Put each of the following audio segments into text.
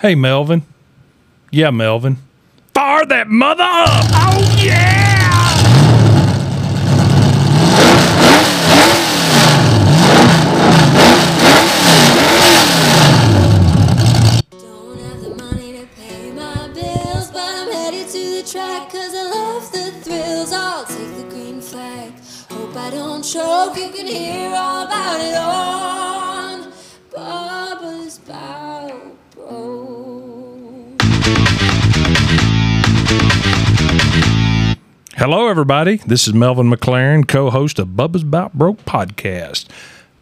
Hey, Melvin. Yeah, Melvin. Fire that mother up! Oh, yeah! Choke. You can hear all about it on Bow Hello, everybody. This is Melvin McLaren, co host of Bubba's About Broke podcast.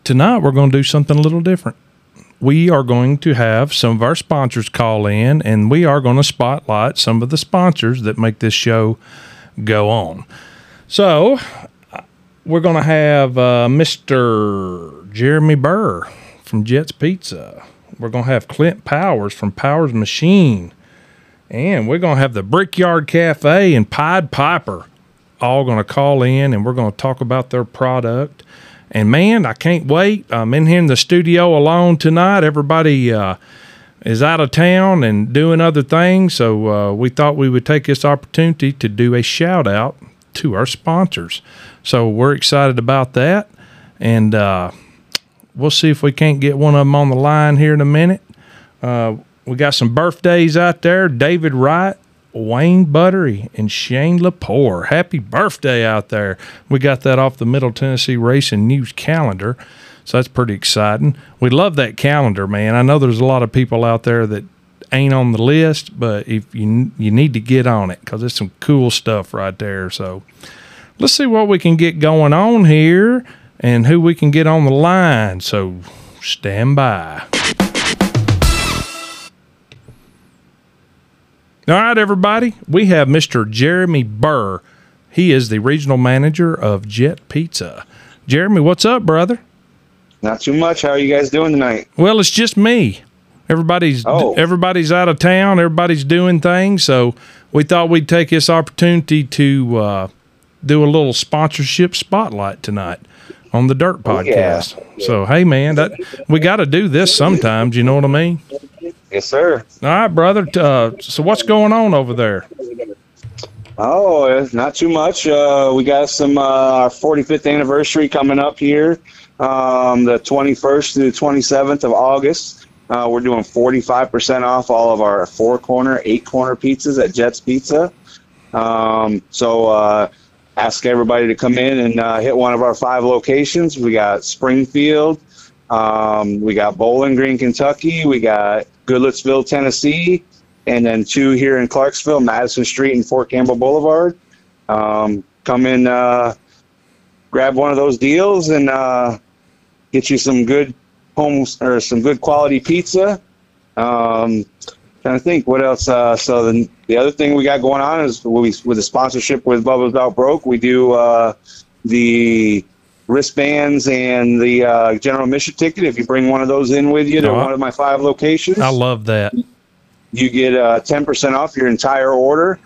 Tonight, we're going to do something a little different. We are going to have some of our sponsors call in, and we are going to spotlight some of the sponsors that make this show go on. So, we're going to have uh, Mr. Jeremy Burr from Jets Pizza. We're going to have Clint Powers from Powers Machine. And we're going to have the Brickyard Cafe and Pied Piper all going to call in and we're going to talk about their product. And man, I can't wait. I'm in here in the studio alone tonight. Everybody uh, is out of town and doing other things. So uh, we thought we would take this opportunity to do a shout out to our sponsors. So we're excited about that. And uh, we'll see if we can't get one of them on the line here in a minute. We got some birthdays out there. David Wright, Wayne Buttery, and Shane Lepore. Happy birthday out there. We got that off the Middle Tennessee Racing News calendar. So that's pretty exciting. We love that calendar, man. I know there's a lot of people out there that ain't on the list, but if you you need to get on it because there's some cool stuff right there. So let's see what we can get going on here and who we can get on the line. So stand by. All right, everybody. We have Mr. Jeremy Burr. He is the regional manager of Jet Pizza. Jeremy, what's up, brother? Not too much. How are you guys doing tonight? Well, it's just me. Everybody's Oh. everybody's out of town. Everybody's doing things, so we thought we'd take this opportunity to uh, do a little sponsorship spotlight tonight on the Dirt Oh, yeah. Podcast. So, hey, man, that we got to do this sometimes. You know what I mean? Yes, sir. All right, brother. Uh, so, what's going on over there? Oh, not too much. Uh, we got some uh, our 45th anniversary coming up here, um, the 21st through the 27th of August. Uh, we're doing 45% off all of our four corner, eight corner pizzas at Jets Pizza. Um, so uh, ask everybody to come in and uh, hit one of our five locations. We got Springfield, um, we got Bowling Green, Kentucky, we got Goodlettsville, Tennessee, and then two here in Clarksville, Madison Street and Fort Campbell Boulevard. Um, come in, uh, grab one of those deals, and uh, get you some good home or some good quality pizza. Um, trying to think what else. Uh, so the the other thing we got going on is we, with the sponsorship with Bubba's About Broke, we do uh, the wristbands and the uh, general mission ticket. If you bring one of those in with you to I- one of my five locations, I love that. you get uh, 10% off your entire order.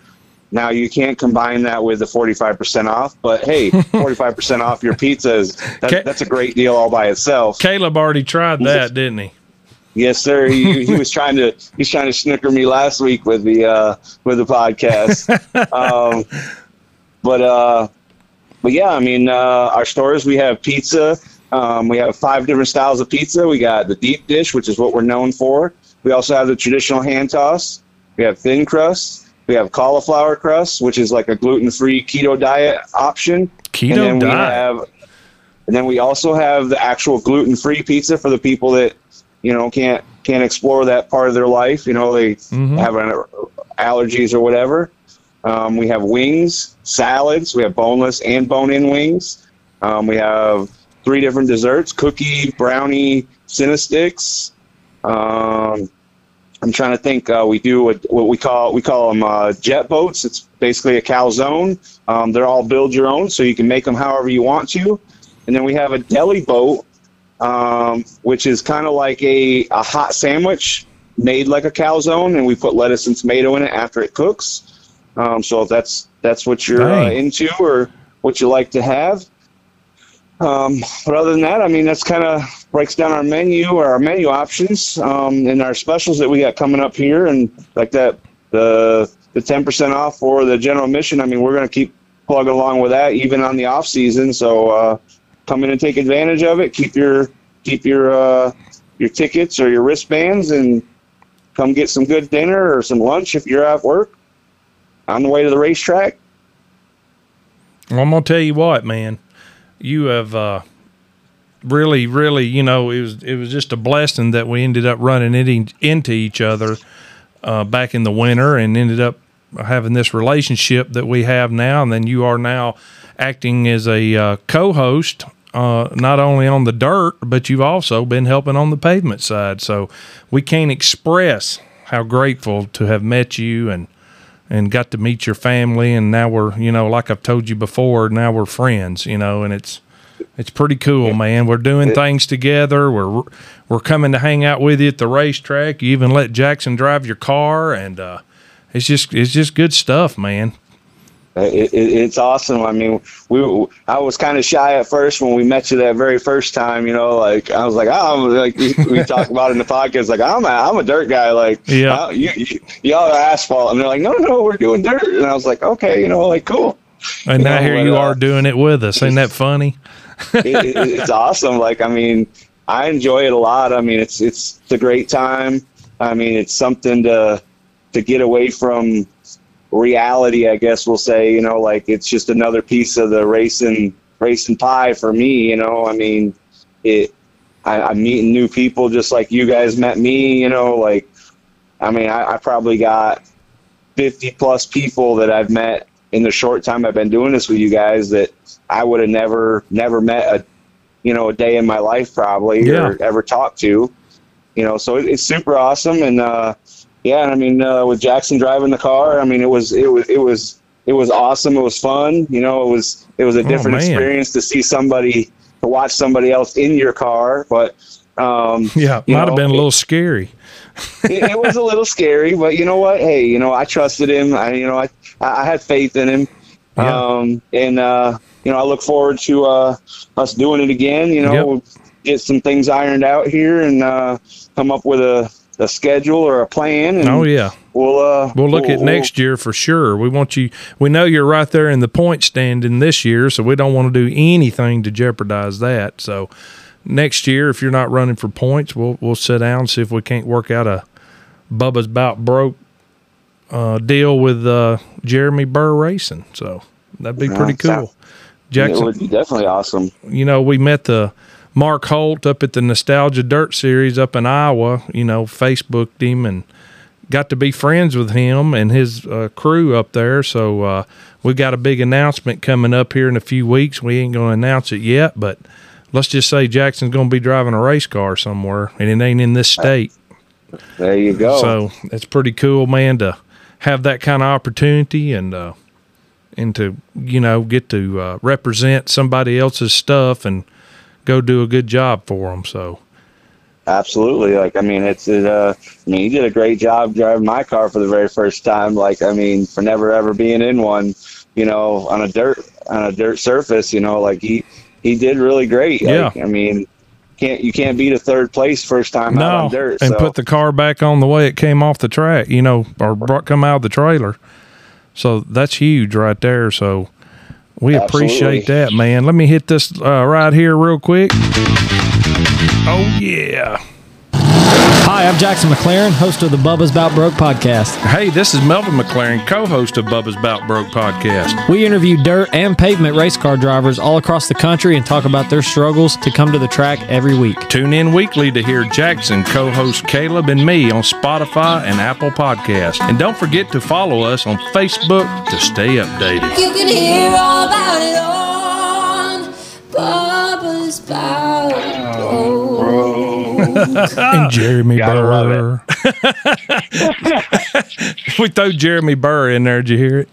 Now you can't combine that with the 45% off, but hey, 45% off your pizza is that, Okay. that's a great deal all by itself. Caleb already tried that, didn't he? Yes, sir. He, he was trying to he's trying to snicker me last week with the uh, with the podcast. um, but uh, but yeah, I mean, uh, our stores we have pizza. Um, we have five different styles of pizza. We got the deep dish, which is what we're known for. We also have the traditional hand toss. We have thin crust. We have cauliflower crust, which is like a gluten-free keto diet option. Keto and then we diet. have, and then we also have the actual gluten-free pizza for the people that you know can't can't explore that part of their life. You know, they Mhm. have an, allergies or whatever. Um, we have wings, salads. We have boneless and bone-in wings. Um, we have three different desserts: cookie, brownie, cinnasticks. Um, I'm trying to think. Uh, we do what, what we call we call them uh, jet boats. It's basically a calzone. Um, they're all build your own, so you can make them however you want to. And then we have a deli boat, um, which is kind of like a, a hot sandwich made like a calzone, and we put lettuce and tomato in it after it cooks. Um, so if that's that's what you're uh, into or what you like to have. Um, but other than that, I mean, that's kind of breaks down our menu or our menu options um, and our specials that we got coming up here, and like that the the ten percent off for the general mission. I mean, we're going to keep plugging along with that even on the off season. So uh, come in and take advantage of it. Keep your keep your uh, your tickets or your wristbands and come get some good dinner or some lunch if you're at work on the way to the racetrack. Well, I'm gonna tell you what, man. You have uh, really, really, you know, it was it was just a blessing that we ended up running into each other uh, back in the winter and ended up having this relationship that we have now. And then you are now acting as a uh, co-host, uh, not only on the dirt, but you've also been helping on the pavement side. So we can't express how grateful to have met you and and got to meet your family and now we're you know like i've told you before now we're friends you know and it's it's pretty cool man. We're doing things together. We're we're coming to hang out with you at the racetrack. You even let jackson drive your car and uh it's just it's just good stuff man It, it, it's awesome. I mean, we I was kind of shy at first when we met you that very first time. You know, like I was like, oh, like we, we talked about it in the podcast. Like I'm a I'm a dirt guy. Like Yeah. you, you y'all are asphalt, and they're like, no, no, we're doing dirt. And I was like, okay, you know, like cool. and You now know, here but, you uh, are doing it with us ain't that funny it, it, it's awesome. Like I mean, I enjoy it a lot. I mean, it's it's it's a great time. I mean, it's something to to get away from reality. I guess we'll say. You know, like it's just another piece of the racing racing pie for me. You know, I mean, it. I, I'm meeting new people just like you guys met me. You know, like I mean, I, I probably got 50 plus people that I've met in the short time I've been doing this with you guys that I would have never, never met a, you know, a day in my life probably Yeah. or ever talked to, you know, so it, it's super awesome. And, uh, yeah, I mean, uh, with Jackson driving the car, I mean, it was, it was, it was, it was awesome. It was fun. You know, it was, it was a different Oh, experience to see somebody, to watch somebody else in your car. But, um, yeah might you have been a little scary it, it was a little scary, but you know what? Hey, you know, I trusted him. I, you know, I, I had faith in him. Yeah. Um, and, uh, you know, I look forward to, uh, us doing it again, you know, get some things ironed out here and, uh, come up with a, a schedule or a plan. And oh yeah We'll, uh, We'll look at next year for sure. We want you. We know you're right there in the point standing this year, so we don't want to do anything to jeopardize that. So next year, if you're not running for points, we'll we'll sit down and see if we can't work out a Bubba's about broke uh, deal with uh, Jeremy Burr Racing. So that'd be Yeah, pretty cool. sounds- It Jackson, would be definitely awesome. you know, we met the Mark Holt up at the Nostalgia Dirt Series up in Iowa. You know, Facebooked him and got to be friends with him and his uh, crew up there. So uh, we got a big announcement coming up here in a few weeks. We ain't going to announce it yet, but let's just say Jackson's going to be driving a race car somewhere, and it ain't in this state. There you go. So it's pretty cool, man, to have that kind of opportunity and uh, and to you know get to uh, represent somebody else's stuff and go do a good job for them. So Absolutely. Like, I mean, it's, it, uh, I mean, you did a great job driving my car for the very first time. Like, I mean, for never ever being in one, you know, on a dirt, on a dirt surface, you know, like he, he did really great. Like, I mean, can't, you can't beat a third place first time out no, on dirt. and so. put the car back on the way it came off the track, you know, or brought, come out of the trailer. So that's huge right there. So we appreciate that, man. Let me hit this uh, right here real quick. Oh yeah. Hi, I'm Jackson McLaren, host of the Bubba's About Broke podcast. Hey, this is Melvin McLaren, co-host of Bubba's Bout Broke podcast. We interview dirt and pavement race car drivers all across the country and talk about their struggles to come to the track every week. Tune in weekly to hear Jackson, co-host Caleb, and me on Spotify and Apple Podcasts. And don't forget to follow us on Facebook to stay updated. You can hear all about it on Bubba's Bout And Jeremy Gotta Burr. we throw Jeremy Burr in there. Did you hear it?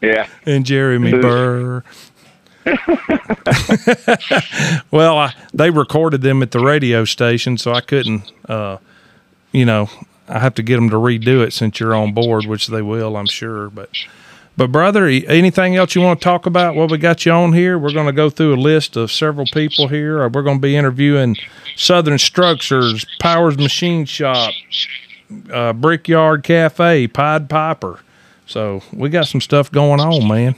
yeah. And Jeremy Burr. well, I, they recorded them at the radio station, so I couldn't, uh, you know, I have to get them to redo it since you're on board, which they will, I'm sure. But But brother, anything else you want to talk about? What we got you on here? We're going to go through a list of several people here. Uh, We're going to be interviewing Southern Structures, Powers Machine Shop, uh, Brickyard Cafe, Pied Piper. So we got some stuff going on, man.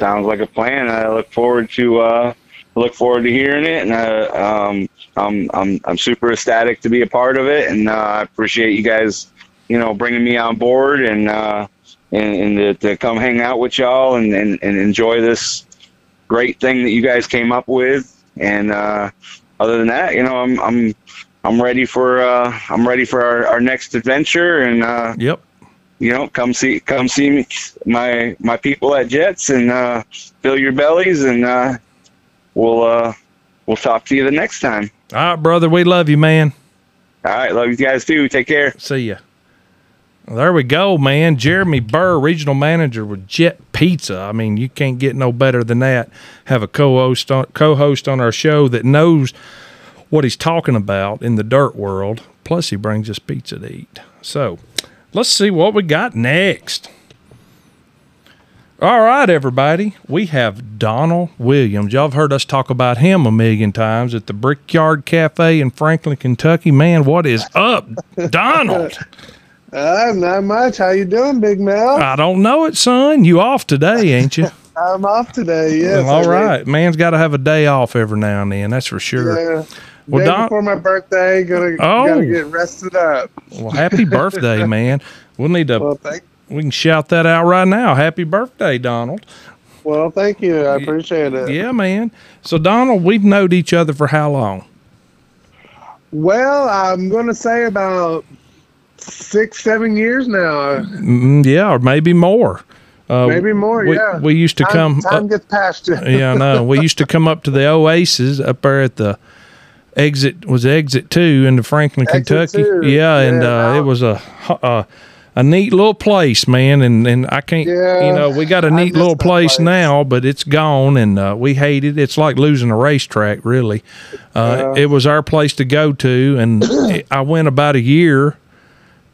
Sounds like a plan. I look forward to uh, look forward to hearing it, and uh, um, I'm I'm I'm super ecstatic to be a part of it, and uh, I appreciate you guys, you know, bringing me on board and uh, and, and to, to come hang out with y'all and, and, and enjoy this great thing that you guys came up with. And uh, other than that, you know, I'm I'm I'm ready for uh, I'm ready for our, our next adventure, and uh, Yep. you know, come see come see me, my my people at Jets and uh, fill your bellies, and uh, we'll uh, we'll talk to you the next time. All right, brother. We love you, man. All right, love you guys too. Take care. See ya. There we go, man. Jeremy Burr, regional manager with Jet Pizza. I mean, you can't get no better than that. Have a co-host on, co-host on our show that knows what he's talking about in the dirt world. Plus, he brings us pizza to eat. So, let's see what we got next. All right, everybody. We have Donald Williams. Y'all have heard us talk about him a million times at the Brickyard Cafe in Franklin, Kentucky. Man, what is up, Donald? Uh, not much. How you doing, Big Mel? I don't know it, son. You off today, ain't you? I'm off today. Yes. well, all right. Man's got to have a day off every now and then. That's for sure. Yeah. Well, Day Don- before my birthday, gonna Oh. gotta get rested up. Well, happy birthday, man. We'll need to. Well, We can shout that out right now. Happy birthday, Donald. well, thank you. I appreciate it. Yeah, man. So, Donald, we've known each other for how long? Well, I'm gonna say about six, seven years now. Mm, yeah, or maybe more. Uh, Maybe more. we, yeah. we used to time, come. Time up- gets past you. yeah, I know. We used to come up to the Oasis up there at the exit was exit two into Franklin, Exit Kentucky. two. Yeah, and Yeah, uh, it was a, a a neat little place, man. And and I can't, Yeah, you know, we got a neat little place, place. now, but it's gone, and uh, we hate it. It's like losing a racetrack, really. Uh, Yeah. It was our place to go to, and it, I went about a year,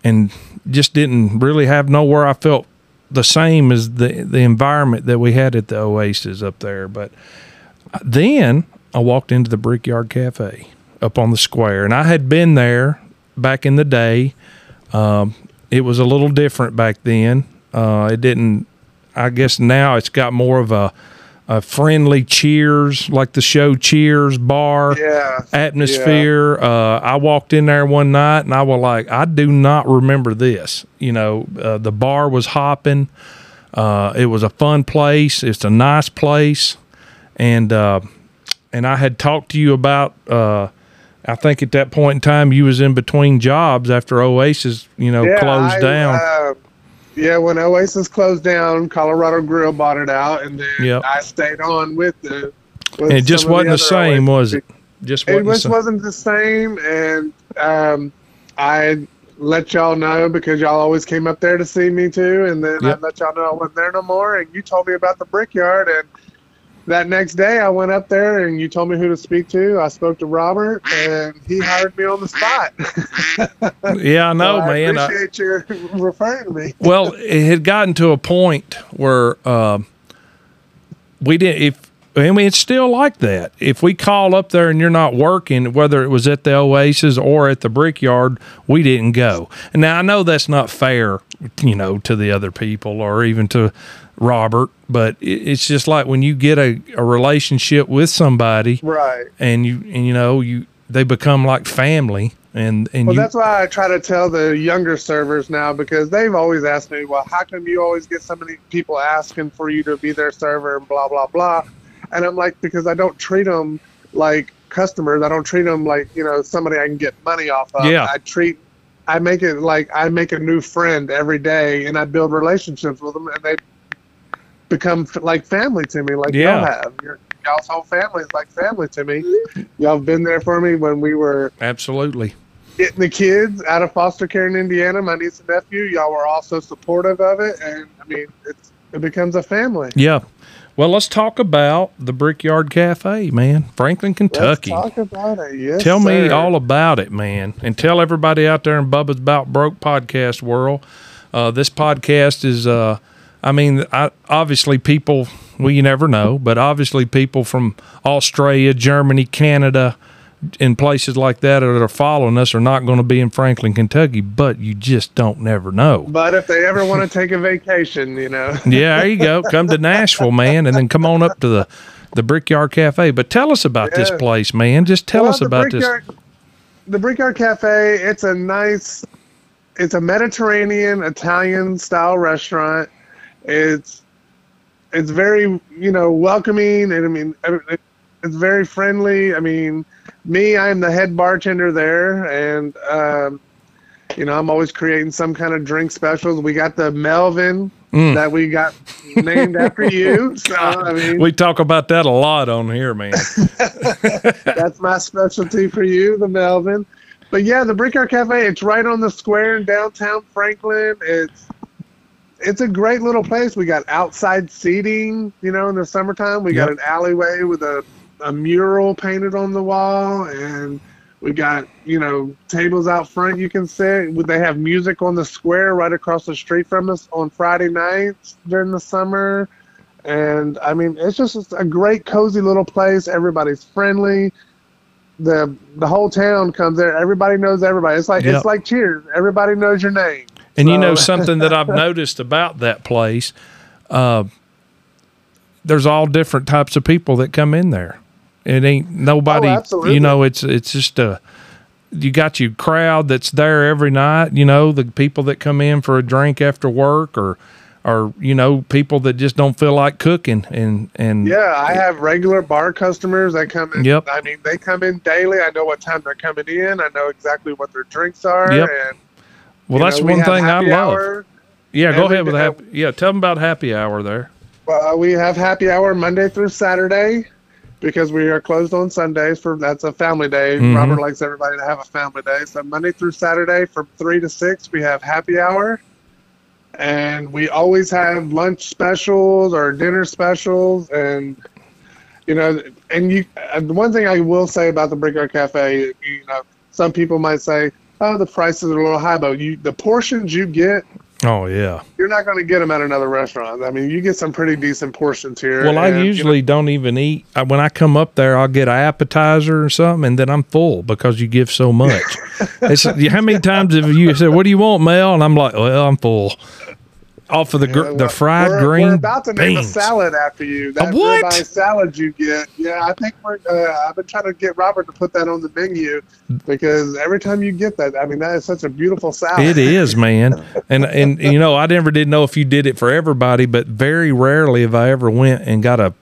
and just didn't really have nowhere I felt the same as the the environment that we had at the Oasis up there. But then I walked into the Brickyard Cafe up on the square, and I had been there back in the day. Um, it was a little different back then. Uh, it didn't. I guess now it's got more of a, a friendly Cheers, like the show Cheers bar Yeah. atmosphere. Uh, I walked in there one night and I was like, I do not remember this. You know, uh, the bar was hopping. Uh, it was a fun place. It's a nice place, and uh, and I had talked to you about. Uh, I think at that point in time you was in between jobs after Oasis, you know, Yeah, closed I, down. Yeah, when Oasis closed down, Colorado Grill bought it out, and then Yep. I stayed on with the. With and it just wasn't the, other same, was it? Just It wasn't the just same. wasn't the same, and um, I let y'all know because y'all always came up there to see me too, and then Yep. I let y'all know I wasn't there no more, and you told me about the Brickyard, and that next day I went up there, and you told me who to speak to. I spoke to Robert, and he hired me on the spot. Yeah, I know, So I man. I- appreciate you referring to me. well, it had gotten to a point where um, we didn't. If I mean, it's still like that. If we call up there and you're not working, whether it was at the Oasis or at the Brickyard, we didn't go. And now I know that's not fair, you know, to the other people or even to Robert, but it's just like when you get a, a relationship with somebody Right. and you and you know you they become like family and and Well, you that's why I try to tell the younger servers now because they've always asked me, well, how come you always get so many people asking for you to be their server and blah, blah, blah. And I'm like, because I don't treat them like customers. I don't treat them like, you know, somebody I can get money off of. Yeah. I treat, I make it like I make a new friend every day and I build relationships with them and they become like family to me, like Yeah. y'all have. Your, y'all's whole family is like family to me. Y'all have been there for me when we were absolutely getting the kids out of foster care in Indiana, my niece and nephew, y'all were also supportive of it, and I mean, it's it becomes a family. Yeah. Well, let's talk about the Brickyard Cafe, man. Franklin, Kentucky. Let's talk about it. Yes, Tell me all about it, man. And tell everybody out there in Bubba's About Broke podcast world. Uh, this podcast is uh, I mean, I, obviously people, well, you never know, but obviously people from Australia, Germany, Canada, in places like that that are following us are not going to be in Franklin, Kentucky, but you just don't never know. But if they ever want to take a vacation, you know. Yeah, there you go. Come to Nashville, man, and then come on up to the the Brickyard Cafe. But tell us about this place, man. Just tell Well, us about this. The Brickyard Cafe, it's a nice, it's a Mediterranean Italian style restaurant. It's it's very you know welcoming, and I mean it's very friendly. I mean, me, I'm the head bartender there, and um, you know I'm always creating some kind of drink specials. We got the Melvin Mm. that we got named after you. So I mean, We talk about that a lot on here, man. That's my specialty for you, the Melvin. But yeah, the Brickyard Cafe, it's right on the square in downtown Franklin. It's it's a great little place. We got outside seating, you know, in the summertime. We got an alleyway with a, a mural painted on the wall and we got, you know, tables out front you can sit. They have music on the square right across the street from us on Friday nights during the summer. And I mean, it's just a great, cozy little place. Everybody's friendly. The the whole town comes there. Everybody knows everybody. It's like Yep. it's like Cheers. Everybody knows your name. And you know something that I've noticed about that place, uh, there's all different types of people that come in there. It ain't nobody. Oh, you know, it's it's just a. You got your crowd that's there every night. You know, the people that come in for a drink after work, or, or you know, people that just don't feel like cooking, and and Yeah, I have regular bar customers that come in. Yep. I mean, they come in daily. I know what time they're coming in. I know exactly what their drinks are. Yep. And well, you that's know, one thing I love. hour. Yeah, go ahead with happy. Yeah, tell them about happy hour there. Well, we have happy hour Monday through Saturday because we are closed on Sundays for that's a family day. Mhm. Robert likes everybody to have a family day. So Monday through Saturday from three to six we have happy hour. And we always have lunch specials or dinner specials and you know and you and one thing I will say about the Brickyard Cafe, you know, some people might say, Oh, the prices are a little high, but you the portions you get Oh yeah. you're not going to get them at another restaurant. I mean, you get some pretty decent portions here. Well, I and, you know, usually don't even eat. I, when I come up there, I'll get an appetizer or something, and then I'm full because you give so much. it's, how many times have you said, "What do you want, Mel?" And I'm like, "Well, I'm full." Off of the gr- Yeah, the fried we're, green We're about to name a salad after you. That what? salad you get. Yeah, I think we're. Uh, I've been trying to get Robert to put that on the menu because every time you get that, I mean, that is such a beautiful salad. It is, man. And and you know, I never did know if you did it for everybody, but very rarely have I ever went and got a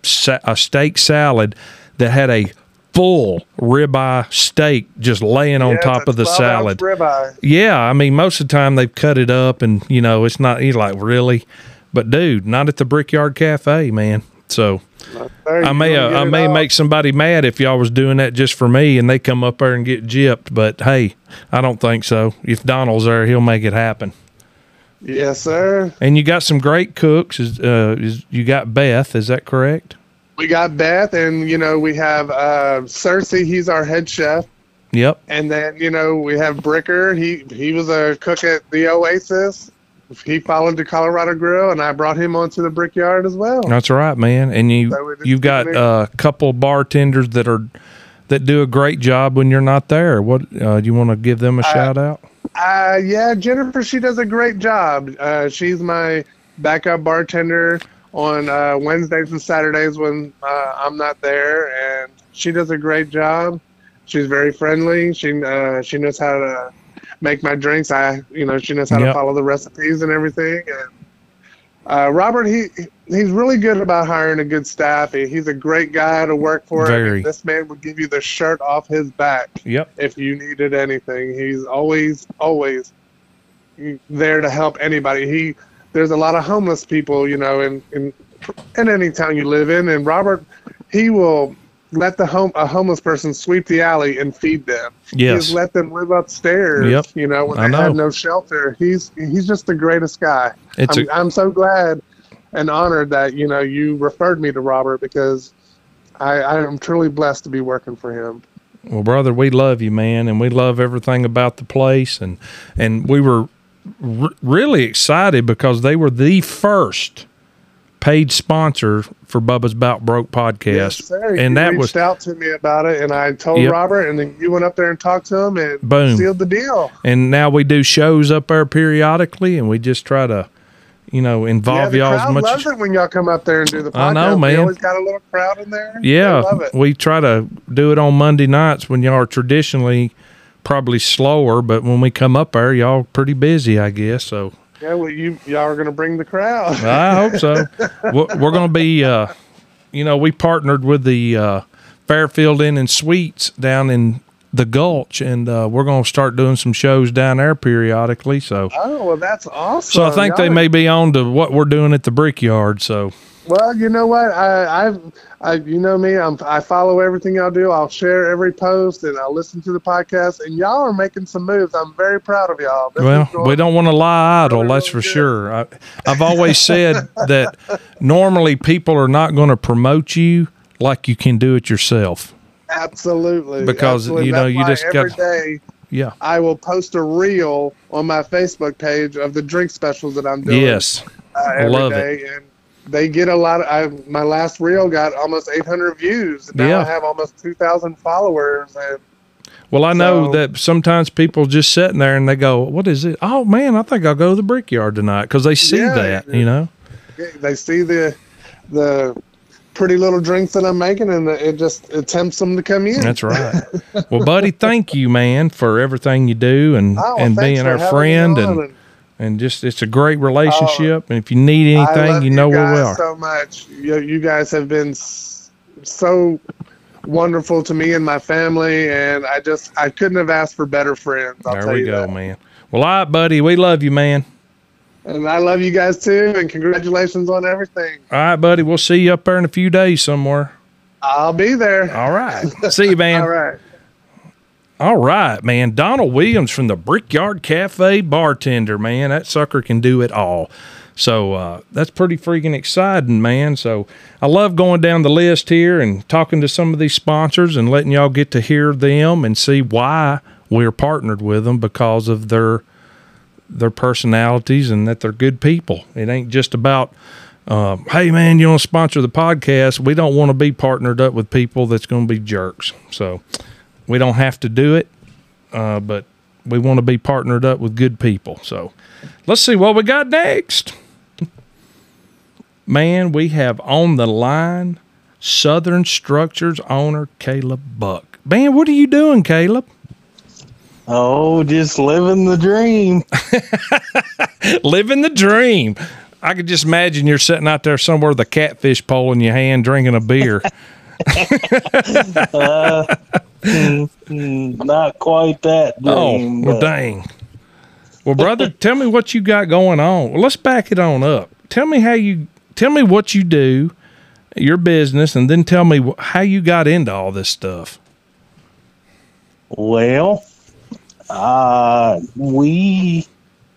a steak salad that had a full ribeye steak just laying on Yeah, it's top of the salad. Ribeye. Yeah, I mean, most of the time they've cut it up, and you know, it's not. You're like, really, but dude, not at the Brickyard Cafe, man. So I may, uh, I may make somebody mad if y'all was doing that just for me, and they come up there and get gypped. But hey, I don't think so. If Donald's there, he'll make it happen. Yes, sir. And you got some great cooks. Is, uh, is you got Beth? Is that correct? We got Beth, and you know we have uh, Cersei. He's our head chef. Yep. And then you know we have Bricker. He he was a cook at the Oasis. He followed the Colorado Grill, and I brought him onto the Brickyard as well. That's right, man. And you so you've got a couple bartenders that are that do a great job when you're not there. What uh, do you want to give them a shout out? Uh, yeah, Jennifer. She does a great job. Uh, she's my backup bartender on uh, Wednesdays and Saturdays when uh, I'm not there, and she does a great job. She's very friendly. She uh, she knows how to make my drinks. I you know she knows how Yep. to follow the recipes and everything. And uh, Robert, he he's really good about hiring a good staff. He, he's a great guy to work for. I mean, Very. this man would give you the shirt off his back Yep. if you needed anything. He's always, always there to help anybody. He there's a lot of homeless people, you know, in in in any town you live in, and Robert, he will let the home a homeless person sweep the alley and feed them. Yes. He's let them live upstairs. Yep. You know, when I they have no shelter. He's he's just the greatest guy. It's I'm, a, I'm so glad and honored that you know you referred me to Robert because I, I am truly blessed to be working for him. Well, brother, we love you, man, and we love everything about the place, and and we were r- really excited because they were the first paid sponsor for Bubba's About Broke podcast, Yes, sir. and you that reached was out to me about it, and I told Yep. Robert, and then you went up there and talked to him, and Boom. sealed the deal. and now we do shows up there periodically, and we just try to, you know, Yeah, involve the y'all as much. loves as it when y'all come up there and do the podcast. I know, We man. always got a little crowd in there. Yeah, we try to do it on Monday nights when y'all are traditionally probably slower, but when we come up there, y'all pretty busy, I guess. So Yeah, well, you y'all are gonna bring the crowd. I hope so. we're we're going to be, uh, you know, we partnered with the uh, Fairfield Inn and Suites down in the Gulch, and uh, we're going to start doing some shows down there periodically. So, Oh, well, that's awesome. so I think they Y'all- may be on to what we're doing at the Brickyard. So, Well, you know what? I, I've, I, you know me. I'm, I follow everything y'all do. I'll share every post and I'll listen to the podcast. And y'all are making some moves. I'm very proud of y'all. This well, we don't want to lie idle, that's for good. sure. I, I've always said that normally people are not going to promote you like you can do it yourself. Absolutely. Because, absolutely. you know, That's you just every got- day Yeah. I will post a reel on my Facebook page of the drink specials that I'm doing. Yes. uh, every love day, and they get a lot. Of, I my last reel got almost 800 views. Now Yeah. I have almost 2,000 followers, and Well, I know that sometimes people just sitting there and they go, "What is it? Oh man, I think I'll go to the Brickyard tonight because they see Yeah, that, you know." they see the the pretty little drinks that I'm making, and it just it tempts them to come in. That's right. well, buddy, thank you, man, for everything you do and Oh, and being our friend on, and and just it's a great relationship. Oh, and if you need anything, you know where we are. So much, you, you guys have been so wonderful to me and my family, and I just I couldn't have asked for better friends. I'll there we you go, that. man. Well, all right, buddy, we love you, man. And I love you guys too, and congratulations on everything. All right, buddy, we'll see you up there in a few days somewhere. I'll be there. All right, see you, man. All right. All right, man. Donald Williams from the Brickyard Cafe bartender, man. That sucker can do it all. So uh, that's pretty freaking exciting, man. So I love going down the list here and talking to some of these sponsors and letting y'all get to hear them and see why we're partnered with them because of their their personalities and that they're good people. It ain't just about uh, hey man, you want to sponsor the podcast? We don't want to be partnered up with people that's going to be jerks. So we don't have to do it, uh, but we want to be partnered up with good people. So let's see what we got next. Man, we have on the line Southern Structures owner Caleb Buck. Man, what are you doing, Caleb? Oh, just living the dream. Living the dream. I could just imagine you're sitting out there somewhere with a catfish pole in your hand drinking a beer. Mm, Not quite that Oh, well, dang. Well, brother, tell me what you got going on. Well, let's back it on up. Tell me how you tell me what you do, your business, and then tell me how you got into all this stuff. well, uh, we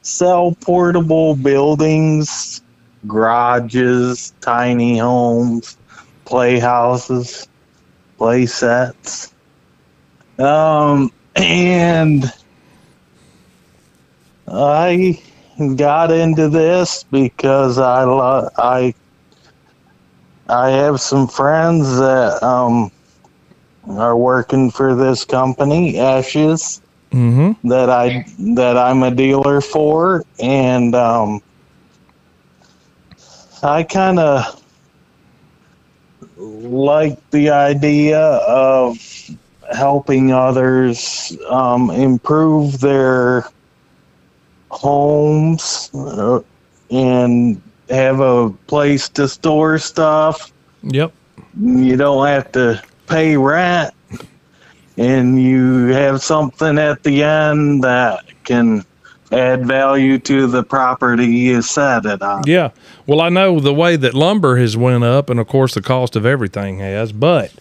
sell portable buildings, garages, tiny homes, playhouses, play sets. Um, and I got into this because I lo- I I have some friends that um are working for this company, Ashes, Mm-hmm. that I that I'm a dealer for, and um, I kind of like the idea of helping others um, improve their homes uh, and have a place to store stuff Yep. you don't have to pay rent and you have something at the end that can add value to the property you set it on. Yeah. Well, I know the way that lumber has went up, and of course the cost of everything has, but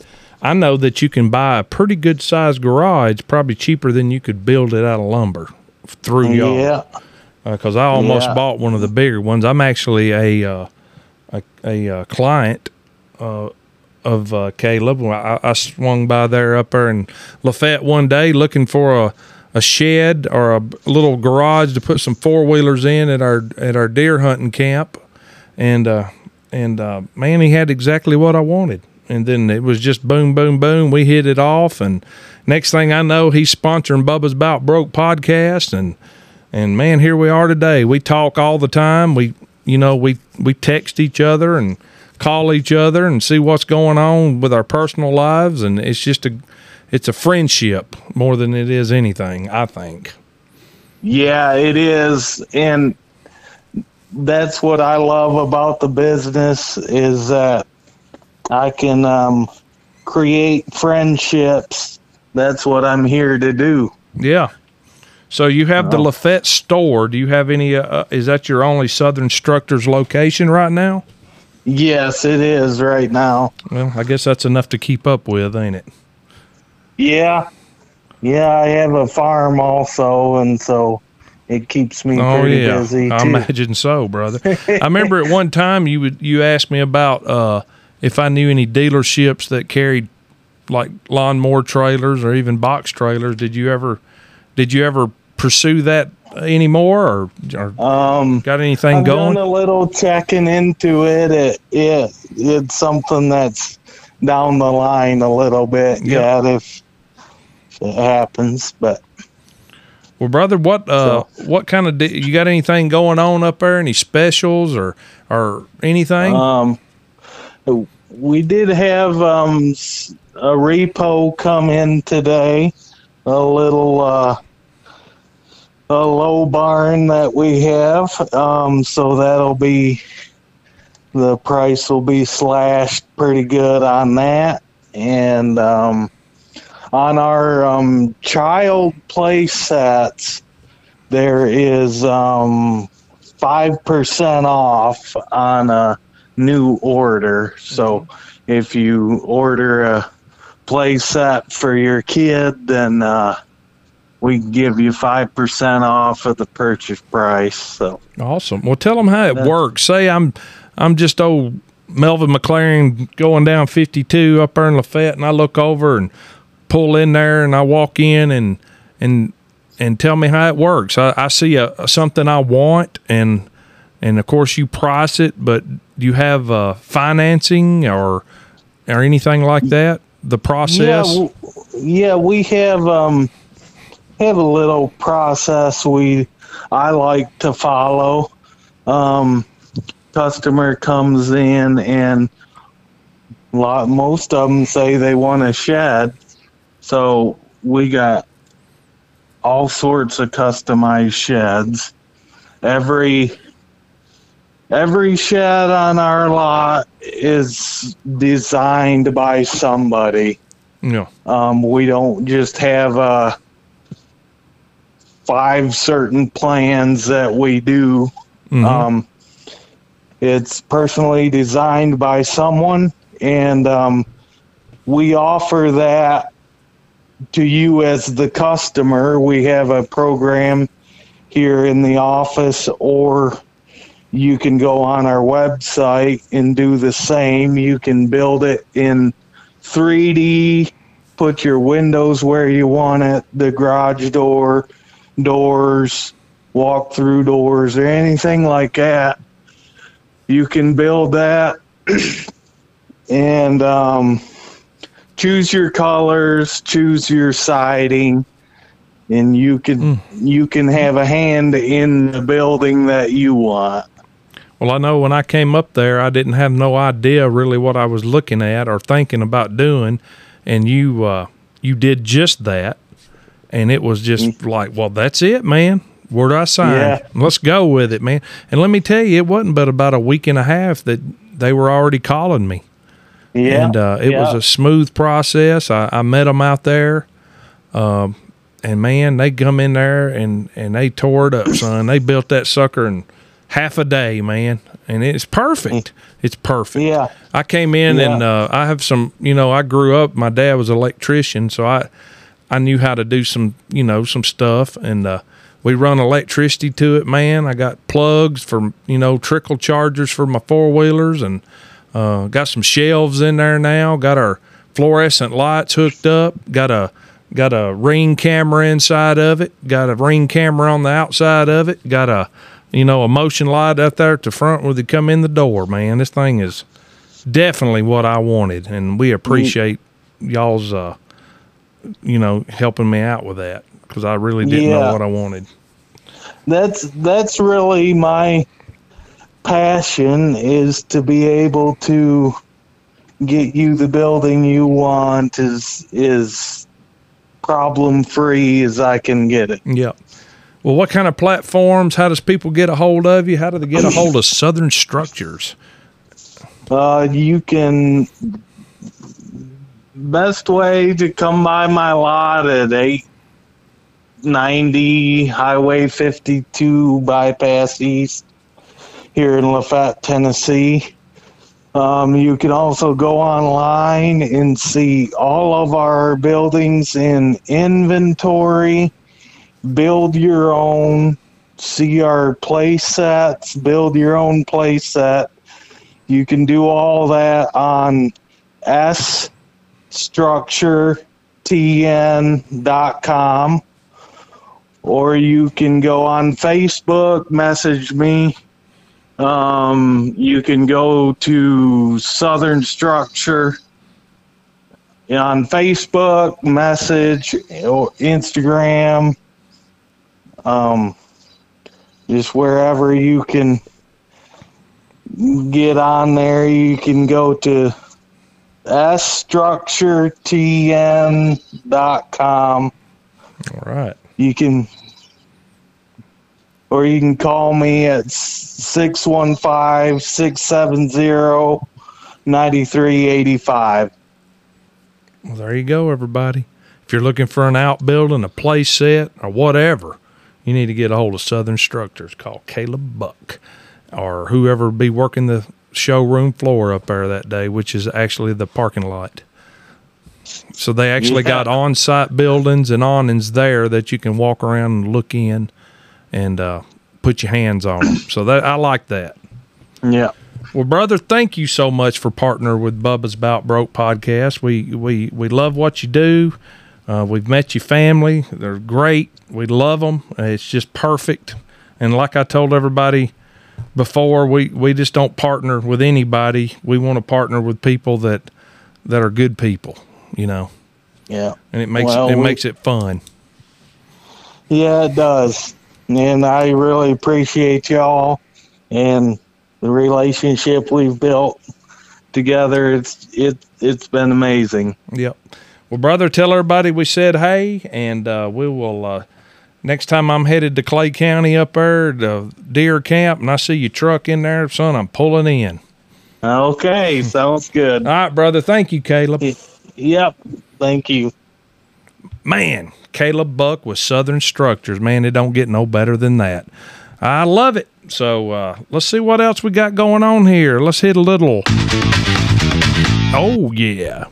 I know that you can buy a pretty good sized garage, probably cheaper than you could build it out of lumber through y'all. Yeah. because I almost Yeah. bought one of the bigger ones. I'm actually a uh, a, a uh, client uh, of uh, Caleb. I, I swung by there up there in Lafayette one day looking for a, a shed or a little garage to put some four wheelers in at our at our deer hunting camp, and uh, and uh, man, he had exactly what I wanted. And then it was just boom, boom, boom. We hit it off, and next thing I know, he's sponsoring Bubba's About Broke podcast, and and man, here we are today. We talk all the time. We you know we we text each other and call each other and see what's going on with our personal lives, and it's just a it's a friendship more than it is anything. I think. Yeah, it is, and that's what I love about the business is that I can um, create friendships. That's what I'm here to do. Yeah. So you have the Lafayette store. Do you have any? Uh, is that your only Southern Structures location right now? Yes, it is right now. Well, I guess that's enough to keep up with, ain't it? Yeah, yeah, I have a farm also, and so it keeps me Oh pretty yeah, busy I too. imagine so, brother. I remember at one time you would you asked me about uh, if I knew any dealerships that carried like lawnmower trailers or even box trailers. Did you ever did you ever pursue that anymore, or, or Um, got anything I've going? a little checking into it. It, it. It's something that's down the line a little bit Yep. yet if, if it happens. But Well, brother, what uh, what kind of de- you got anything going on up there? Any specials or or anything? um, we did have um, a repo come in today. A little uh, a low barn that we have. Um, so that'll be the price will be slashed pretty good on that. And um, on our um, child play sets, there is um, 5% off on a new order. So if you order a play set for your kid, then uh, we give you 5% off of the purchase price. So Awesome. Well, tell them how it works. Say I'm I'm just old Melvin McLaren going down 52 up there in Lafayette, and I look over and pull in there, and I walk in and and and tell me how it works. I, I see a, something I want, and and of course you price it, but do you have uh, financing or or anything like that? The process. Yeah, w- yeah, we have um have a little process we I like to follow. Um, customer comes in and lot most of them say they want a shed, so we got all sorts of customized sheds. Every every shed on our lot is designed by somebody. yeah. Um, we don't just have uh, five certain plans that we do. Mhm. Um, it's personally designed by someone, and um, we offer that to you as the customer. We have a program here in the office, or you can go on our website and do the same. You can build it in 3D, put your windows where you want it, the garage door, doors, walk through doors, or anything like that. You can build that and um, choose your colors, choose your siding, and you can you can have a hand in the building that you want. Well, I know when I came up there, I didn't have no idea really what I was looking at or thinking about doing, and you uh, you did just that, and it was just like, well, that's it, man. Where do I sign? Yeah. Let's go with it, man. And let me tell you, it wasn't but about a week and a half that they were already calling me, Yeah, and uh, it was a smooth process. I, I met them out there. Um, and man, they come in there and and they tore it up, son. They built that sucker in half a day, man, and it's perfect. It's perfect. Yeah. I came in Yeah. and uh, I have some. You know, I grew up. My dad was an electrician, so I I knew how to do some you know some stuff, and uh, we run electricity to it, man. I got plugs for you know trickle chargers for my four wheelers, and uh, got some shelves in there now. Got our fluorescent lights hooked up. Got a got a ring camera inside of it. Got a ring camera on the outside of it. Got a you know, a motion light up there at the front where they come in the door, man. This thing is definitely what I wanted, and we appreciate y'all's, uh, you know, helping me out with that because I really didn't know what I wanted. that's that's really my passion is to be able to get you the building you want is is problem free as I can get it. Yep. Well, what kind of platforms? How does people get a hold of you? How do they get a hold of Southern Structures? Uh, you can best way to come by my lot at eight ninety Highway fifty two bypass east here in Lafayette, Tennessee. Um, you can also go online and see all of our buildings in inventory, build your own, our play sets, build your own play set. You can do all that on sstructuretn.com or you can go on Facebook, message me. Um, you can go to Southern Structure on Facebook, message, or Instagram. Um, just wherever you can get on there, you can go to sstructuretn.com. All right. You can, or you can call me at 615 670 9385. Well, there you go, everybody. If you're looking for an outbuilding, a play set, or whatever, you need to get a hold of Southern Structures. Call Caleb Buck or whoever be working the showroom floor up there that day, which is actually the parking lot. So they actually got on site buildings and awnings there that you can walk around and look in and uh, put your hands on them. So that I like that. Yeah. Well, brother, thank you so much for partnering with Bubba's About Broke podcast. We we we love what you do. Uh, we've met your family; they're great. We love them. It's just perfect. And like I told everybody before, we we just don't partner with anybody. We want to partner with people that that are good people. You know, Yeah. and it makes Well, it we- makes it fun. Yeah, it does. And I really appreciate y'all and the relationship we've built together. It's it it's been amazing. Yep. Well, brother, tell everybody we said hey, and uh, we will. Uh, next time I'm headed to Clay County up there, the deer camp, and I see your truck in there, son, I'm pulling in. Okay, sounds good. All right, brother. Thank you, Caleb. Yep. Thank you. Man, Caleb Buck with Southern Structures. Man, it don't get no better than that. I love it. So uh, let's see what else we got going on here. Let's hit a little. Oh yeah.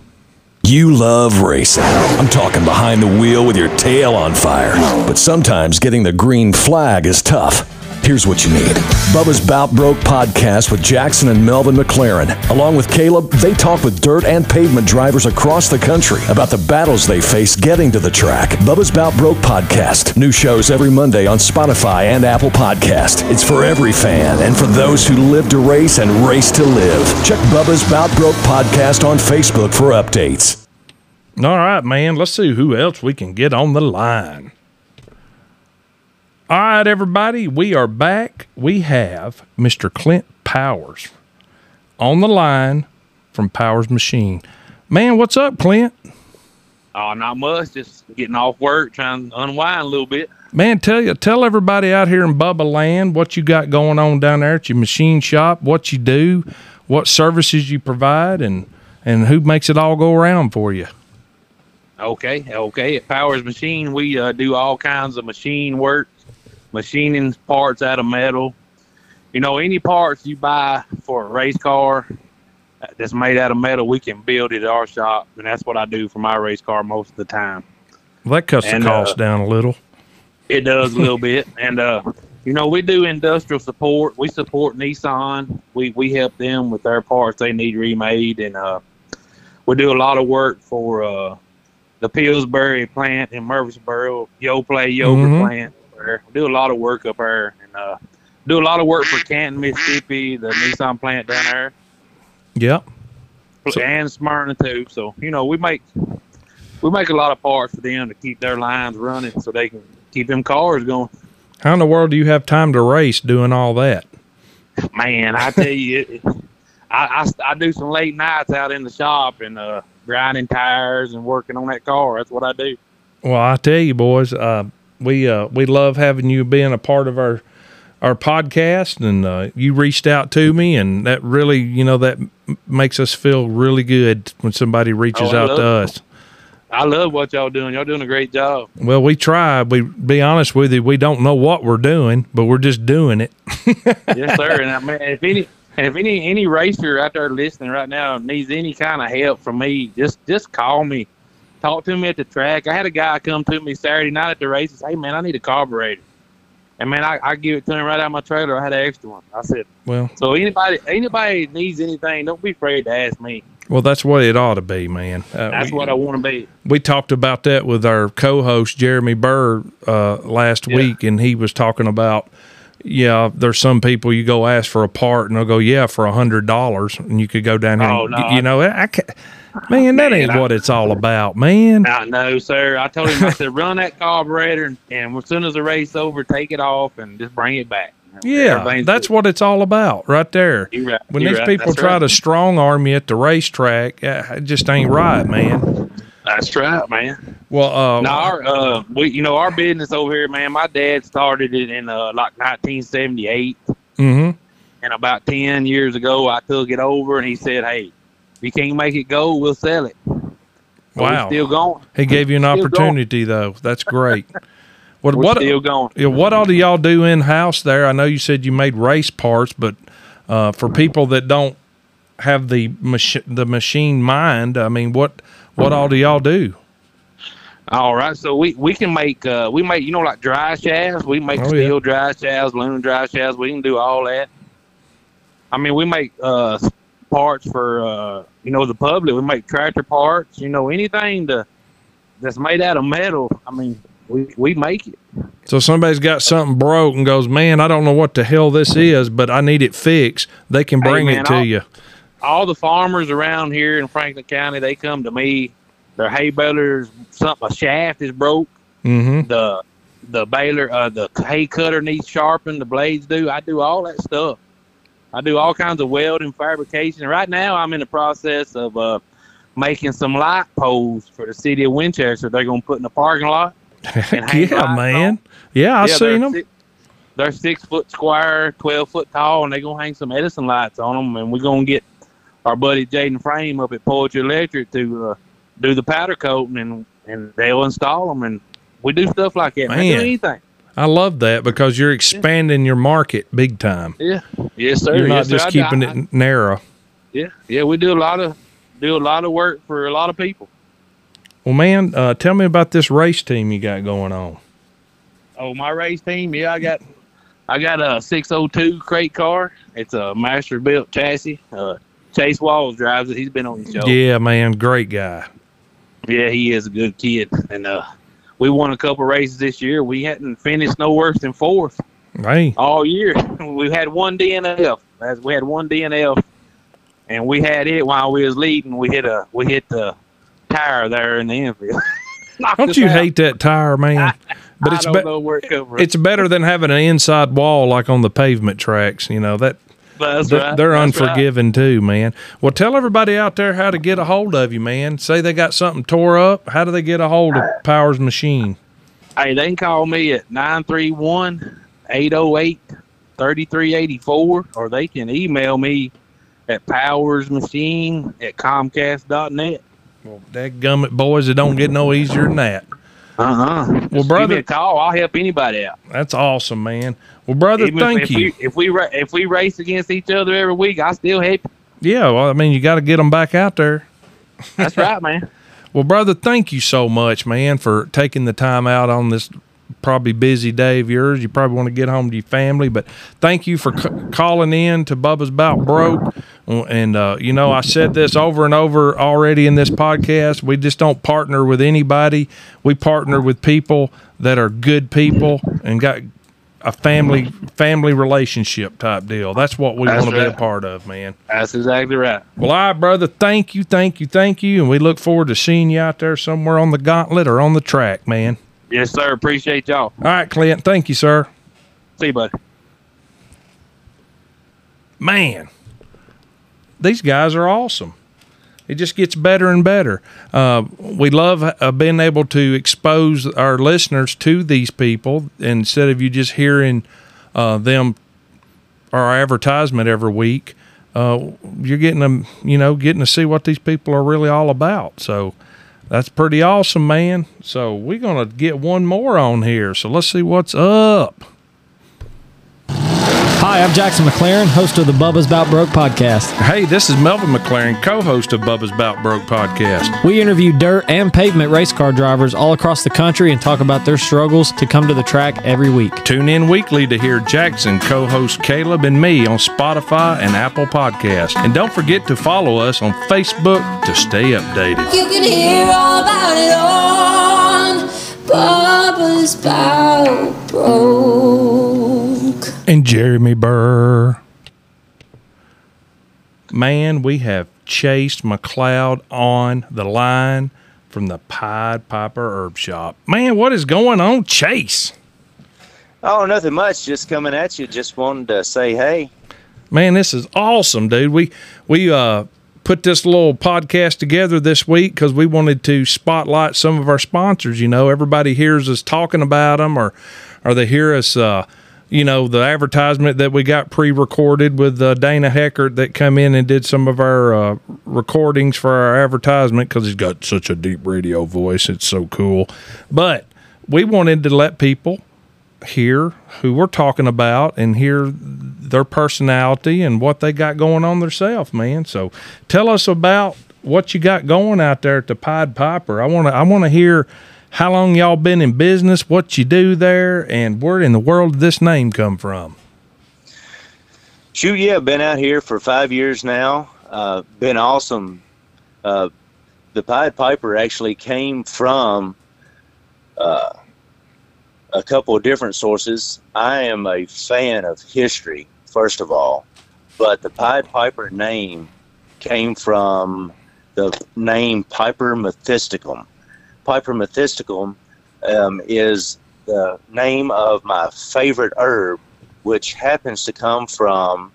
You love racing. I'm talking behind the wheel with your tail on fire. But sometimes getting the green flag is tough. Here's what you need Bubba's Bout Broke podcast with Jackson and Melvin McLaren. Along with Caleb, they talk with dirt and pavement drivers across the country about the battles they face getting to the track. Bubba's Bout Broke podcast. New shows every Monday on Spotify and Apple Podcast. It's for every fan and for those who live to race and race to live. Check Bubba's Bout Broke podcast on Facebook for updates. All right, man. Let's see who else we can get on the line. All right, everybody. We are back. We have Mr. Clint Powers on the line from Powers Machine. Man, what's up, Clint? Oh, not much. Just getting off work, trying to unwind a little bit. Man, tell you, tell everybody out here in Bubba Land what you got going on down there at your machine shop, what you do, what services you provide, and and who makes it all go around for you. Okay, okay. At Powers Machine, we uh, do all kinds of machine work, machining parts out of metal. You know, any parts you buy for a race car that's made out of metal, we can build it at our shop, and that's what I do for my race car most of the time. Well, that cuts And, the cost uh, down a little. It does a little bit, and uh, you know we do industrial support. We support Nissan. We we help them with their parts they need remade, and uh, we do a lot of work for uh, the Pillsbury plant in Murfreesboro, Yoplait Yoga Mhm. plant. There. We do a lot of work up there, and uh, do a lot of work for Canton, Mississippi, the Nissan plant down there, Yep. So- and Smyrna too. So you know, we make we make a lot of parts for them to keep their lines running, so they can keep them cars going. How in the world do you have time to race doing all that? Man, I tell you, it, I, I I do some late nights out in the shop and uh, grinding tires and working on that car. That's what I do. Well, I tell you, boys, uh, we uh, we love having you being a part of our our podcast, and uh, you reached out to me, and that really, you know, that makes us feel really good when somebody reaches Oh, out to us. I love what y'all doing. Y'all doing a great job. Well, we try. We be honest with you, we don't know what we're doing, but we're just doing it. yes, sir. And I mean, if any and if any any racer out there listening right now needs any kind of help from me, just just call me. Talk to me at the track. I had a guy come to me Saturday night at the races. Hey man, I need a carburetor. And man, I, I give it to him right out of my trailer. I had an extra one. I said, Well, so anybody anybody needs anything, don't be afraid to ask me. well, that's what it ought to be, man. Uh, That's we, what I want to be. we talked about that with our co-host Jeremy Burr uh, last Yeah. week, and he was talking about, yeah, there's some people you go ask for a part, and they'll go, yeah, for a hundred dollars, and you could go down here. Oh, and, no, you I- know, I can't, man, that Man, ain't I- what it's all about, man. I know, sir. I told him I said run that carburetor, and, and as soon as the race over, take it off and just bring it back. Yeah, that's good. what it's all about, right there. Right. When You these right. people That's try right. to strong arm you at the racetrack, it just ain't right, man. That's right, man. Well, uh, No, our uh, we you know our business over here, man. My dad started it in uh, like 1978, mhm. and about 10 years ago, I took it over, and he said, "Hey, if you can't make it go, we'll sell it." We're wow, still going. he gave you an Still going. opportunity though. That's great. What We're what still going. Yeah, what all do y'all do in house there? I know you said you made race parts, but uh, for people that don't have the mach- the machine mind, I mean, what what all do y'all do? All right, so we we can make uh we make you know like dry shafts. We make Oh, steel yeah. dry shafts, aluminum dry shafts. We can do all that. I mean, we make uh parts for uh you know the public. We make tractor parts. You know anything to that's made out of metal. I mean, we we make it. So somebody's got something broke and goes, "Man, I don't know what the hell this is, but I need it fixed." They can Hey, bring man, it to I'll- you. All the farmers around here in Franklin County, they come to me. Their hay balers, something a shaft is broke. Mm-hmm. the the baler uh the hay cutter needs sharpened the blades do i do all that stuff i do all kinds of welding fabrication right now i'm in the process of uh making some light poles for the city of winchester they're going to put in the parking lot yeah, man. on. Yeah, I Yeah, seen them. six- they're six foot square 12 foot tall and they're going to hang some edison lights on them and we're going to get our buddy jaden frame up at poetry electric to uh, do the powder coating and and they'll install them and we do stuff like that man, Man. do anything I love that because you're expanding your market big time. Yeah. Yes, sir. You're not yes, sir. just I- keeping I- it narrow. Yeah. Yeah. We do a lot of do a lot of work for a lot of people. Well, man, uh, tell me about this race team you got going on. Oh, my race team. Yeah, I got I got a 602 crate car. It's a master built chassis. Uh, Chase Walls drives it. He's been on the show. Yeah, man, great guy. Yeah, he is a good kid. And uh, we won a couple races this year. We hadn't finished no worse than fourth Hey, all year. we had one DNF. We had one DNF, and we had it while we was leading. We hit a we hit the tire there in the infield. Don't you out. hate that tire, man? But I it's don't be- it it's better than having an inside wall like on the pavement tracks. You know that That's they're, right. they're That's right. unforgiving too, man. Well, tell everybody out there how to get a hold of you, man. Say they got something tore up. How do they get a hold of Powers Machine? Hey, they can call me at 931 808 3384, or they can email me at powersmachine at comcast.net. Well, that gummit boys, it don't get no easier than that. Uh huh. Well, Give me brother, a call. I'll help anybody out. that's awesome, man. Well, brother, Even thank if you. We, if we if we race against each other every week, I still help. yeah, well, I mean, you got to get them back out there. That's right, man. Well, brother, thank you so much, man, for taking the time out on this probably busy day of yours. You probably want to get home to your family, but thank you for c- calling in to Bubba's About Broke. And, uh, you know, I said this over and over already in this podcast. We just don't partner with anybody. We partner with people that are good people and got a family family relationship type deal. That's what we want to be a part of, man. That's exactly right. Well, all right, brother. Thank you, thank you, thank you, and we look forward to seeing you out there somewhere on the gauntlet or on the track, man. Yes, sir. Appreciate y'all. All right, Clint. Thank you, sir. See you, buddy. man, these guys are awesome. It just gets better and better. Uh, we love uh, being able to expose our listeners to these people instead of you just hearing uh, them our advertisement every week. Uh, you're getting them, you know, getting to see what these people are really all about. So that's pretty awesome, man. So we're gonna get one more on here. So let's see what's up. Hi, I'm Jackson McLaren, host of the Bubba's About Broke podcast. Hey, this is Melvin McLaren, co-host of Bubba's Bout Broke podcast. We interview dirt and pavement race car drivers all across the country and talk about their struggles to come to the track every week. Tune in weekly to hear Jackson, co-host Caleb, and me on Spotify and Apple Podcasts. And don't forget to follow us on Facebook to stay updated. You can hear all about it on Bubba's Bout Broke. And Jeremy Burr. Man, we have Chase McLeod on the line from the Pied Piper Herb Shop. Man, what is going on, Chase? Oh, nothing much. Just coming at you. Just wanted to say hey. Man, this is awesome, dude. We we uh put this little podcast together this week because we wanted to spotlight some of our sponsors. You know, everybody hears us talking about them, or or they hear us. Uh, you know, the advertisement that we got pre-recorded with uh, Dana Heckert that come in and did some of our uh, recordings for our advertisement because he's got such a deep radio voice. It's so cool. But we wanted to let people hear who we're talking about and hear their personality and what they got going on themselves, man. So tell us about what you got going out there at the Pied Piper. I want to I want to hear how long y'all been in business, what you do there, and where in the world did this name come from? Shoot, yeah, been out here for five years now. Uh, been awesome. Uh, the Pied Piper actually came from uh, a couple of different sources. I am a fan of history, first of all, but the Pied Piper name came from the name Piper methysticum. Piper um, is the name of my favorite herb, which happens to come from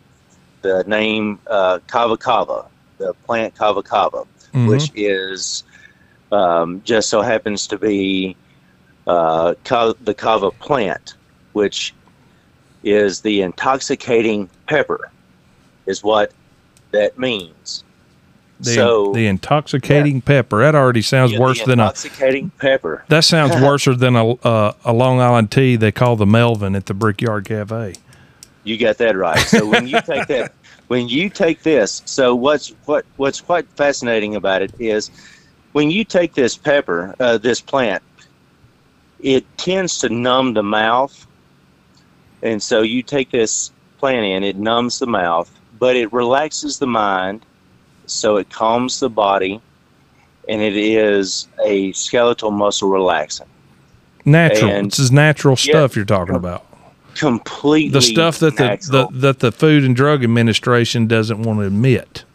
the name uh, kava kava, the plant kava kava, Mhm. which is um, just so happens to be uh, the kava plant, which is the intoxicating pepper, is what that means. The, so the intoxicating pepper. That already sounds yeah, worse than a. intoxicating pepper. That sounds worse than a uh, a Long Island tea they call the Melvin at the Brickyard Cafe. You got that right. So when you take that, when you take this, so what's what what's quite fascinating about it is when you take this pepper, uh, this plant, it tends to numb the mouth, and so you take this plant in, it numbs the mouth, but it relaxes the mind, so it calms the body, and it is a skeletal muscle relaxant. Natural. And- this is natural Yeah. stuff you're talking about. Completely The stuff that the, the that the Food and Drug Administration doesn't want to admit.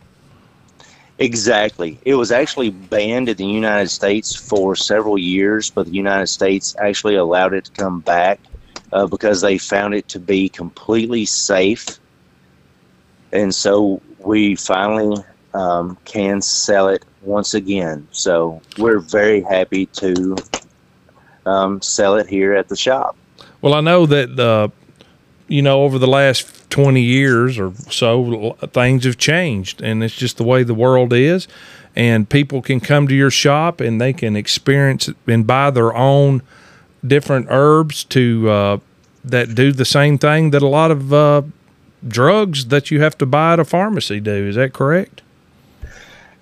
Exactly. It was actually banned in the United States for several years, but the United States actually allowed it to come back uh, because they found it to be completely safe. And so we finally um, can sell it once again. So we're very happy to um, sell it here at the shop. Well, I know that uh, you know over the last twenty years or so, things have changed, and it's just the way the world is. And people can come to your shop and they can experience and buy their own different herbs to uh, that do the same thing that a lot of uh, drugs that you have to buy at a pharmacy do. Is that correct?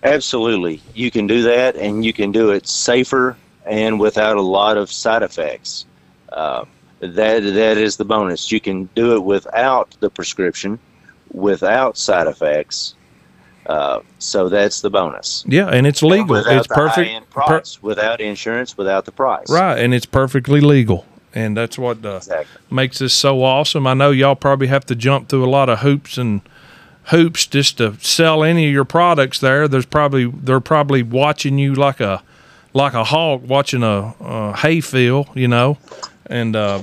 Absolutely. You can do that, and you can do it safer and without a lot of side effects. Uh, that that is the bonus. You can do it without the prescription, without side effects. Uh, so that's the bonus. Yeah, and it's legal. Without It's perfect. high-end per- price, without insurance, without the price. Right, and it's perfectly legal. and that's what uh, Exactly. makes this so awesome. I know y'all probably have to jump through a lot of hoops and hoops just to sell any of your products there. There's probably they're probably watching you like a like a hawk watching a, a hay field, you know, and uh,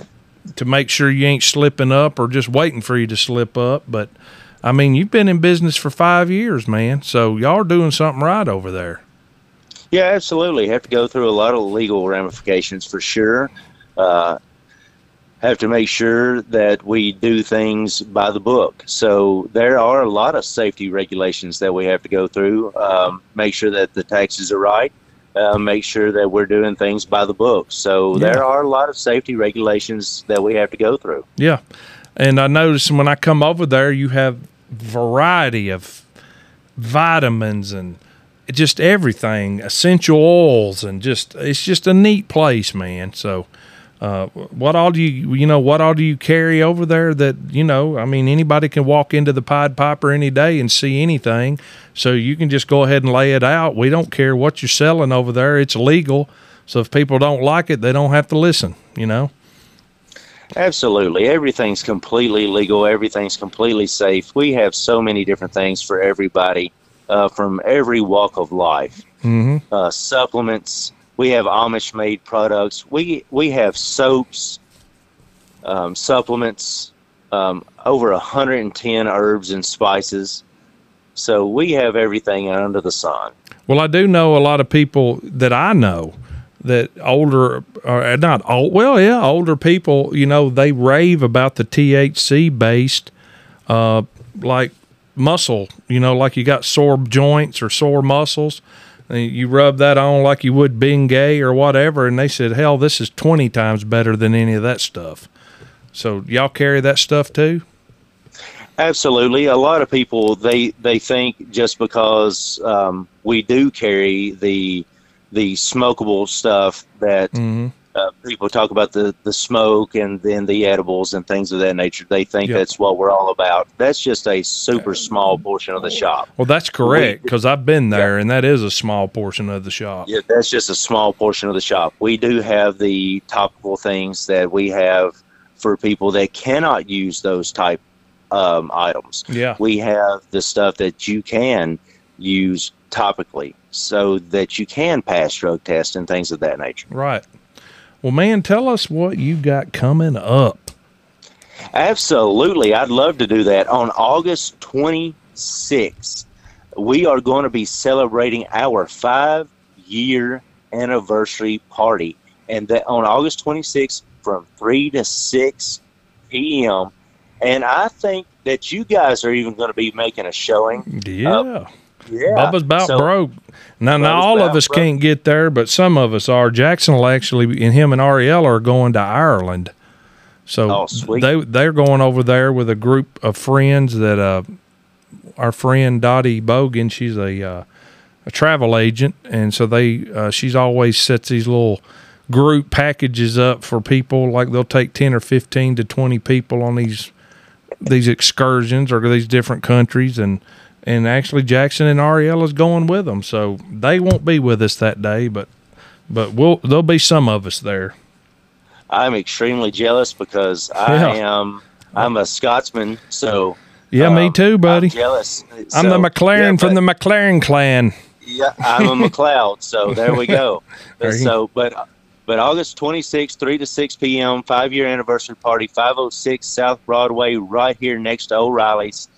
to make sure you ain't slipping up or just waiting for you to slip up. But I mean, you've been in business for five years, man. So y'all are doing something right over there. Yeah, absolutely. Have to go through a lot of legal ramifications for sure. Uh, have to make sure that we do things by the book. So there are a lot of safety regulations that we have to go through. Um, make sure that the taxes are right. Uh, make sure that we're doing things by the book. So Yeah. there are a lot of safety regulations that we have to go through. Yeah. And I noticed when I come over there, you have variety of vitamins and just everything, essential oils, and just it's just a neat place, man. So, uh, what all do you you know what all do you carry over there that you know? I mean, anybody can walk into the Pied Piper any day and see anything. So you can just go ahead and lay it out. We don't care what you're selling over there; it's legal. So if people don't like it, they don't have to listen. You know. Absolutely. Everything's completely legal. Everything's completely safe. We have so many different things for everybody uh, from every walk of life. Mm-hmm. Uh, supplements. We have Amish made products. We we have soaps, um, supplements, um, over 110 herbs and spices. So we have everything under the sun. Well, I do know a lot of people that I know that older or not old. Well, yeah, older people. You know, they rave about the THC based, uh, like muscle. You know, like you got sore joints or sore muscles. You rub that on like you would Bengay or whatever, and they said, "Hell, this is twenty times better than any of that stuff." So y'all carry that stuff too? Absolutely. A lot of people they they think just because um, we do carry the the smokable stuff that Mm-hmm. Uh, people talk about the the smoke and then the edibles and things of that nature. They think Yeah. that's what we're all about. That's just a super small portion of the shop. Well, that's correct because I've been there, and that is a small portion of the shop. Yeah, that's just a small portion of the shop. We do have the topical things that we have for people that cannot use those type um, items. Yeah. We have the stuff that you can use topically so that you can pass drug tests and things of that nature. Right. Well, man, tell us what you got coming up. Absolutely. I'd love to do that. On August 26th, we are going to be celebrating our five year anniversary party. And that on August 26th from 3 to 6 p.m. And I think that you guys are even going to be making a showing. Uh, yeah. Yeah. Bubba's about So- broke. Now, now Bubba's all of us broke. can't get there, but some of us are. Jackson will actually, and him and Ariel are going to Ireland. So Oh, sweet. they they're going over there with a group of friends that uh, our friend Dottie Bogan, she's a uh, a travel agent, and so they uh, she's always sets these little group packages up for people. Like they'll take ten or fifteen to twenty people on these these excursions or these different countries, and and actually Jackson and Ariel is going with them, so they won't be with us that day, but but we'll there'll be some of us there. I'm extremely jealous because Yeah. I am I'm a Scotsman, so Yeah, me um, too, buddy. I'm jealous. I'm the McLaren yeah, from the McLaren clan. Yeah, I'm a McLeod, so there we go. There so, but but August 26th, 3 to 6 p.m., five year anniversary party, 506 South Broadway, right here next to O'Reilly's.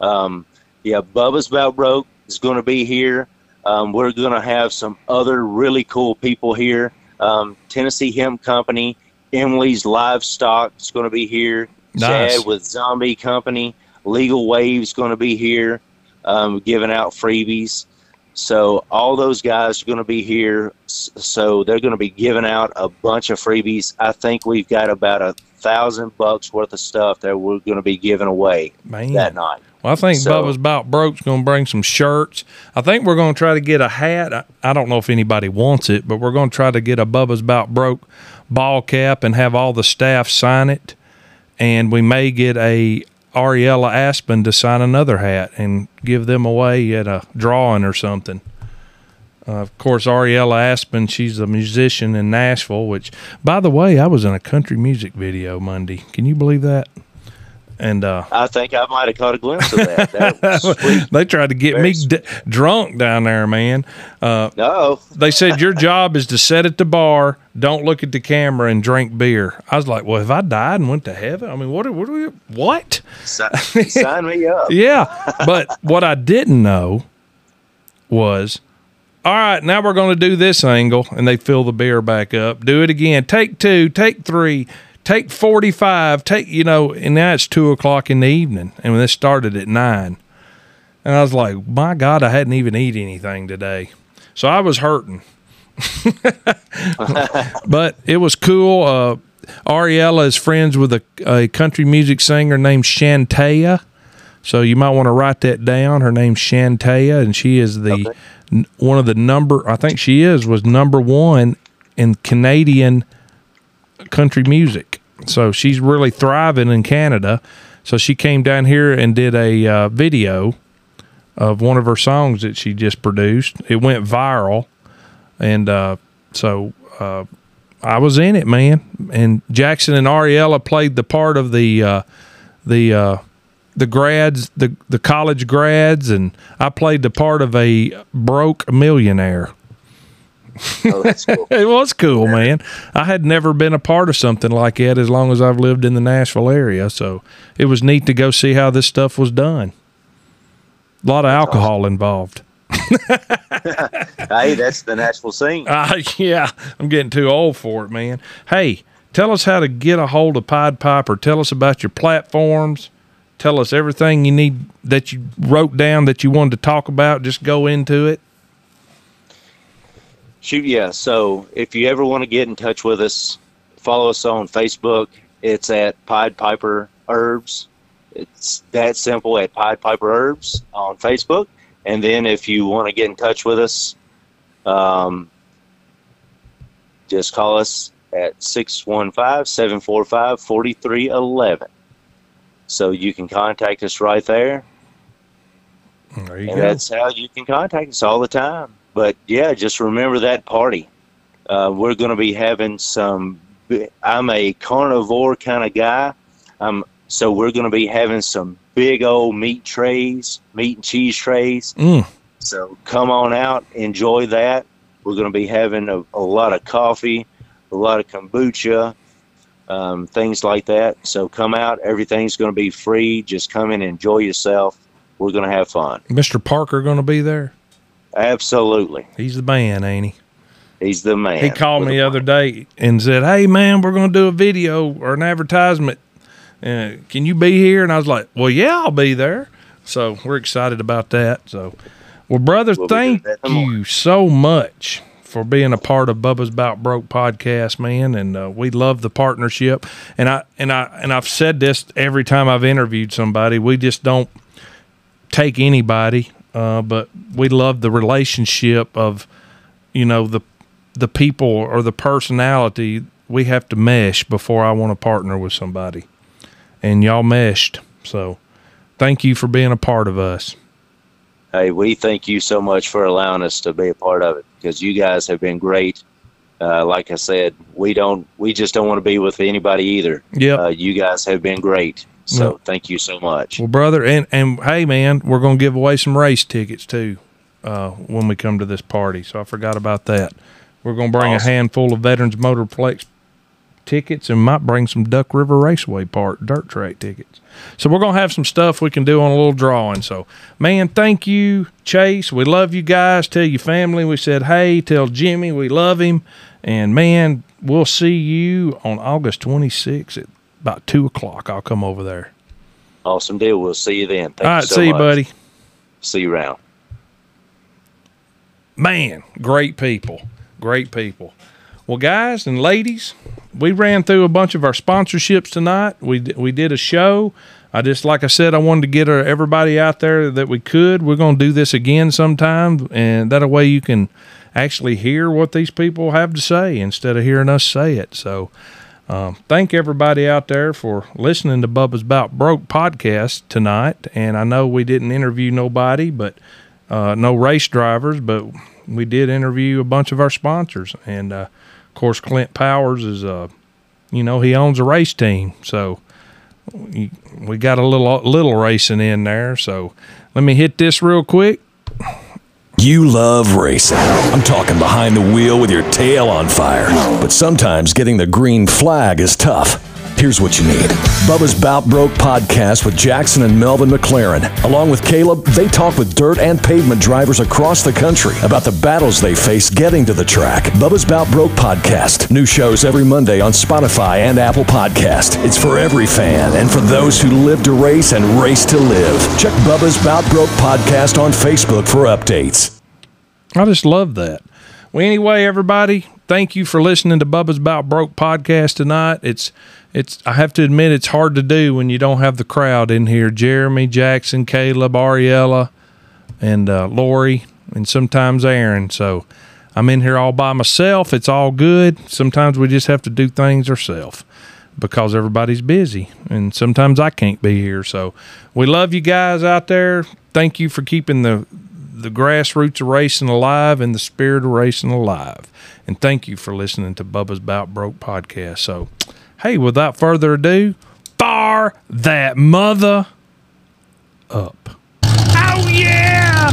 Um, yeah, Bubba's About Broke is going to be here. Um, we're going to have some other really cool people here. Um, Tennessee Hemp Company, Emily's Livestock is going to be here. Nice. Chad with Zombie Company, Legal Waves is going to be here, um, giving out freebies. So all those guys are going to be here. So they're going to be giving out a bunch of freebies. I think we've got about a thousand bucks worth of stuff that we're going to be giving away Man. that night. Well, I think So- Bubba's About Broke's going to bring some shirts. I think we're going to try to get a hat. I, I don't know if anybody wants it, but we're going to try to get a Bubba's About Broke ball cap and have all the staff sign it. And we may get a Ariella Aspen to sign another hat and give them away at a drawing or something. Uh, of course, Ariella Aspen, she's a musician in Nashville, which, by the way, I was in a country music video Monday. Can you believe that? And uh, I think I might have caught a glimpse of that. That they tried to get Very me d- drunk down there, man. Uh, No, they said your job is to sit at the bar, don't look at the camera, and drink beer. I was like, well, if I died and went to heaven, I mean, what? What? Are we, what? si- sign me up. Yeah, but what I didn't know was, all right, now we're going to do this angle, and they fill the beer back up. Do it again. Take two. Take three. Take forty-five. Take you know, and now it's two o'clock in the evening, and when this started at nine. And I was like, my God, I hadn't even eaten anything today, so I was hurting. but it was cool. Uh, Ariella is friends with a, a country music singer named Shantea. So you might want to write that down. Her name's Shantea, and she is the n- one of the number. I think she is was number one in Canadian country music. So she's really thriving in Canada. So she came down here and did a uh, video of one of her songs that she just produced. It went viral, and uh, so uh, I was in it, man. And Jackson and Ariella played the part of the uh, the uh, the grads, the the college grads, and I played the part of a broke millionaire. Oh, that's cool. It was cool, man. I had never been a part of something like that as long as I've lived in the Nashville area, so it was neat to go see how this stuff was done. A lot of alcohol involved. hey, that's the Nashville scene. Uh, yeah, I'm getting too old for it, man. Hey, tell us how to get a hold of Pied Piper. Tell us about your platforms. Tell us everything you need that you wrote down that you wanted to talk about. Just go into it. Shoot, yeah. So if you ever want to get in touch with us, follow us on Facebook. It's at Pied Piper Herbs. It's that simple at Pied Piper Herbs on Facebook. And then if you want to get in touch with us, um, just call us at 615 745 4311. So you can contact us right there. There you and go. that's how you can contact us all the time. But yeah, just remember that party. Uh, we're going to be having some. I'm a carnivore kind of guy. Um, so we're going to be having some big old meat trays, meat and cheese trays. Mm. So come on out, enjoy that. We're going to be having a, a lot of coffee, a lot of kombucha, um, things like that. So come out. Everything's going to be free. Just come and enjoy yourself. We're going to have fun. Mr. Parker going to be there. Absolutely. He's the man, ain't he? He's the man. He called me the other day and said, "Hey, man, we're going to do a video or an advertisement. Uh, can you be here?" And I was like, "Well, yeah, I'll be there." So we're excited about that. So, well, brother, We'll thank that in the you so much for being a part of Bubba's About Broke podcast, man. And uh, we love the partnership. And I and I and I've said this every time I've interviewed somebody. We just don't take anybody, uh, but we love the relationship of you know the the people or the personality we have to mesh before I want to partner with somebody. And y'all meshed. So thank you for being a part of us. Hey, we thank you so much for allowing us to be a part of it because you guys have been great. Uh, like I said, we don't, we just don't want to be with anybody either. Yep. Uh, you guys have been great. So Yep. thank you so much. Well, brother, and and hey, man, we're gonna give away some race tickets too uh, when we come to this party. So I forgot about that. We're gonna bring Awesome. a handful of Veterans Motorplex tickets and might bring some Duck River Raceway Park dirt track tickets. So we're gonna have some stuff we can do on a little drawing. So, man, thank you, Chase. We love you guys. Tell your family we said hey. Tell Jimmy we love him. And man, we'll see you on August 26th at about two o'clock. I'll come over there. Awesome deal. We'll see you then. Thank All right, you so see you, much. buddy. See you around. man, great people, great people. Well, guys and ladies, we ran through a bunch of our sponsorships tonight. We we did a show. I just like I said, I wanted to get uh, everybody out there that we could. We're going to do this again sometime, and that way you can actually hear what these people have to say instead of hearing us say it. So. Um, thank everybody out there for listening to Bubba's About Broke podcast tonight. And I know we didn't interview nobody, but uh, no race drivers, but we did interview a bunch of our sponsors, and uh, of course Clint Powers is uh, you know, he owns a race team, so we got a little little racing in there. So let me hit this real quick. You love racing. I'm talking behind the wheel with your tail on fire. But sometimes getting the green flag is tough. Here's what you need Bubba's Bout Broke podcast with Jackson and Melvin McLaren. Along with Caleb, they talk with dirt and pavement drivers across the country about the battles they face getting to the track. Bubba's Bout Broke podcast. New shows every Monday on Spotify and Apple Podcast. It's for every fan and for those who live to race and race to live. Check Bubba's Bout Broke podcast on Facebook for updates. I just love that. Well, anyway, everybody, thank you for listening to Bubba's About Broke podcast tonight. It's it's I have to admit it's hard to do when you don't have the crowd in here. Jeremy, Jackson, Caleb, Ariella, and uh, Lori, and sometimes Aaron. So I'm in here all by myself. It's all good. Sometimes we just have to do things ourselves because everybody's busy, and sometimes I can't be here. So we love you guys out there. Thank you for keeping the the grassroots of racing alive and the spirit of racing alive. And thank you for listening to Bubba's Bout Broke podcast. So, hey, without further ado, fire that mother up. Oh, yeah!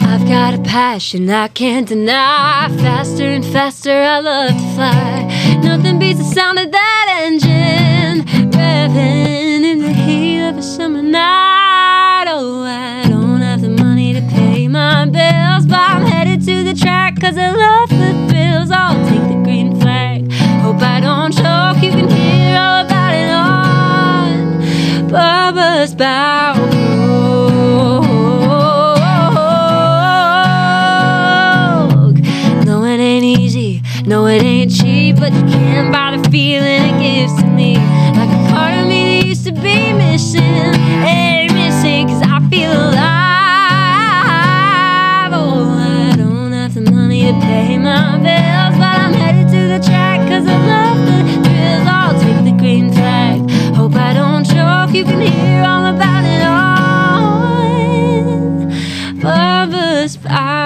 I've got a passion I can't deny. Faster and faster, I love to fly. Nothing beats the sound of that engine revving in the heat of a summer night. To the track 'cause I love the thrills. I'll take the green flag. Hope I don't choke. You can hear all about it on Bubba's Bow. No, it ain't easy. No, it ain't cheap, but you can't buy the feeling it gives to me. just I ah,